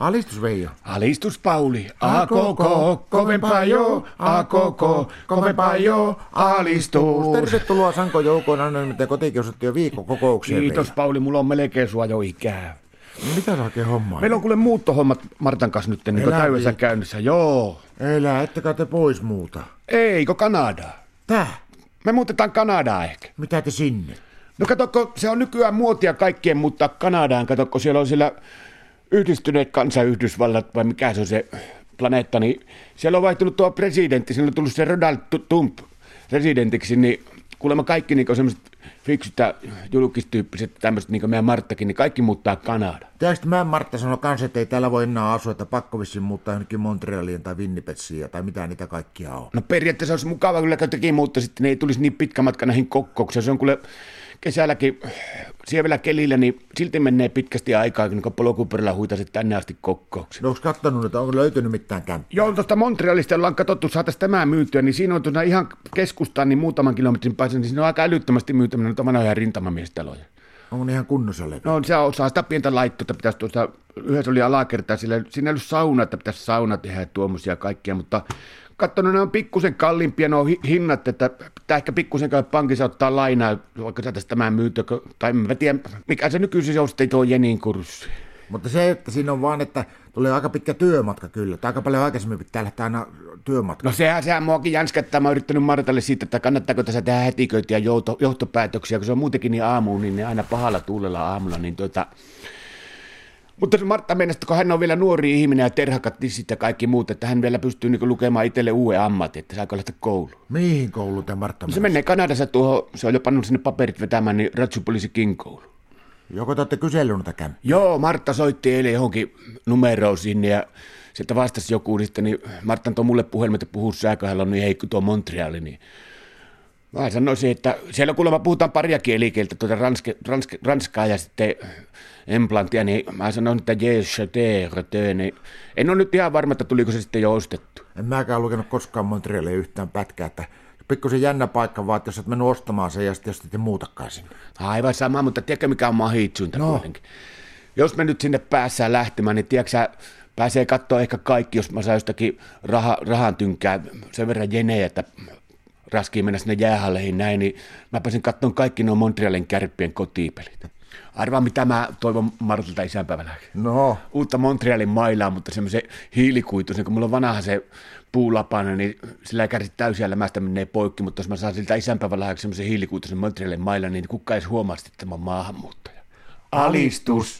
Alistus Veijo. Alistus Pauli, a koko, kovempaa jo, a koko, kovempaa jo, alistus. Tervetuloa Sanko Joukoon anonymiten kotikiusattujen viikkokokoukseen. Kiitos Pauli, mulla on melkein sua jo ikää. Veijo. Mitä sä oikein hommaa? Meillä on kuule muuttohommat Martan kanssa nyt niin täydessä käynnissä, joo. Elää, ettekä te pois muuta. Eikö Kanadaa? Tää? Me muutetaan Kanadaan ehkä. Mitä te sinne? No katokko, se on nykyään muotia kaikkien muuttaa Kanadaan. Katokko, siellä on siellä yhdistyneet kansayhdysvallat, vai mikä se on se planeetta, niin siellä on vaihtunut tuo presidentti, siellä on tullut se Ronald Trump presidentiksi, niin kuulemma kaikki niin semmoiset fiksut ja julkistyyppiset tämmöiset, niin kuin meidän Marttakin, niin kaikki muuttaa Kanadaan. Tiedätkö, mä Martta sanoi kans, että ei täällä voi enää asua, että pakko vissiin muuttaa johonkin Montrealiin tai Winnipetsiin tai mitä niitä kaikkia on. No periaatteessa olisi mukava kyllä, kun tekin mutta sitten ei tulisi niin pitkä matka näihin kokkouksiin. Se on kuule kesälläkin sievellä kelillä, niin silti menee pitkästi aikaa, kun polkupyörällä huitasit tänne asti kokkouksiin. No onko kattonut, että onko löytynyt mitään kämppää? Joo, tuosta Montrealista ollaan katsottu, saataisiin tämä myytyä, niin siinä on tuossa ihan keskustaan, niin muutaman kilometrin päässä, niin siinä on aika älyttömästi myytäminen noita vanhoja rintamamiestaloja. Ne ihan kunnossa levy? No se osaa sitä pientä laittoa, että pitäisi tuossa, yhdessä oli alakertaa, sillä siinä ei ollut sauna, että pitäisi sauna tehdä ja tuommoisia kaikkia, mutta katsonut, ne on pikkusen kalliimpia nuo hi- hinnat, että pitää ehkä pikkusen käydä pankissa ottaa lainaa, vaikka saataisiin tämän myytyä, tai en mä tiedä, mikä se nykyisin on sitten tuo Jenin kurssi. Mutta se, että siinä on vaan, että tulee aika pitkä työmatka kyllä. Tai aika paljon aikaisemmin pitää lähteä aina työmatka. No sehän, sehän muakin jänskättää. Mä oon yrittänyt Martalle siitä, että kannattaako tässä tehdä hätiköitä ja johtopäätöksiä, kun se on muutenkin niin aamuun, niin ne aina pahalla tuulella aamulla, niin tota... Mutta Martta meinasi, että kun hän on vielä nuori ihminen ja terhakat tissit ja kaikki muut, että hän vielä pystyy niin lukemaan itselle uuden ammatin, että saako lähteä kouluun. Mihin kouluun te Martta se menee Kanadassa tuohon, se on jo pannut sinne paperit vetämään, niin Ratsupoliisi King koulu. Joko te olette kysellyt kämppää? Joo, Martta soitti eilen johonkin numeroon sinne ja sieltä vastasi joku, niin sitten niin Martta antoi mulle puhelimet, että puhuu säköhällä on niin heikko tuo Montreali, niin Mä sanoisin, että siellä kuulemma puhutaan paria kielikieltä, tuota ranske, ranske, ranskaa ja sitten emplantia, niin mä sanon, että yes, je te, niin en ole nyt ihan varma, että tuliko se sitten jo ostettu. En mäkään lukenut koskaan Montrealia yhtään pätkää, että pikkusen jännä paikka vaan, että jos olet mennyt ostamaan sen ja sitten jos ette muutakaan sinne. Aivan sama, mutta tiedätkö mikä on mahitsuinta No. kuitenkin? Jos me nyt sinne päässään lähtemään, niin tiedätkö pääsee katsoa ehkä kaikki, jos mä saan jostakin raha, rahan tynkää sen verran jenejä, että raskiin mennä sinne jäähalleihin näin, niin mä pääsin katsomaan kaikki nuo Montrealin kärppien kotipelit. Arvaa, mitä mä toivon Martalta isänpäivänä. No, Uutta Montrealin mailaa, mutta semmoisen hiilikuituisen, kun mulla on vanha se puulapana, niin sillä ei kärsi täysiä lämästä menee poikki, mutta jos mä saan siltä isänpäivän lahjaksi semmoisen hiilikuituisen Montrealin mailan, niin kukaan ei huomaa, että mä oon maahanmuuttaja. Alistus!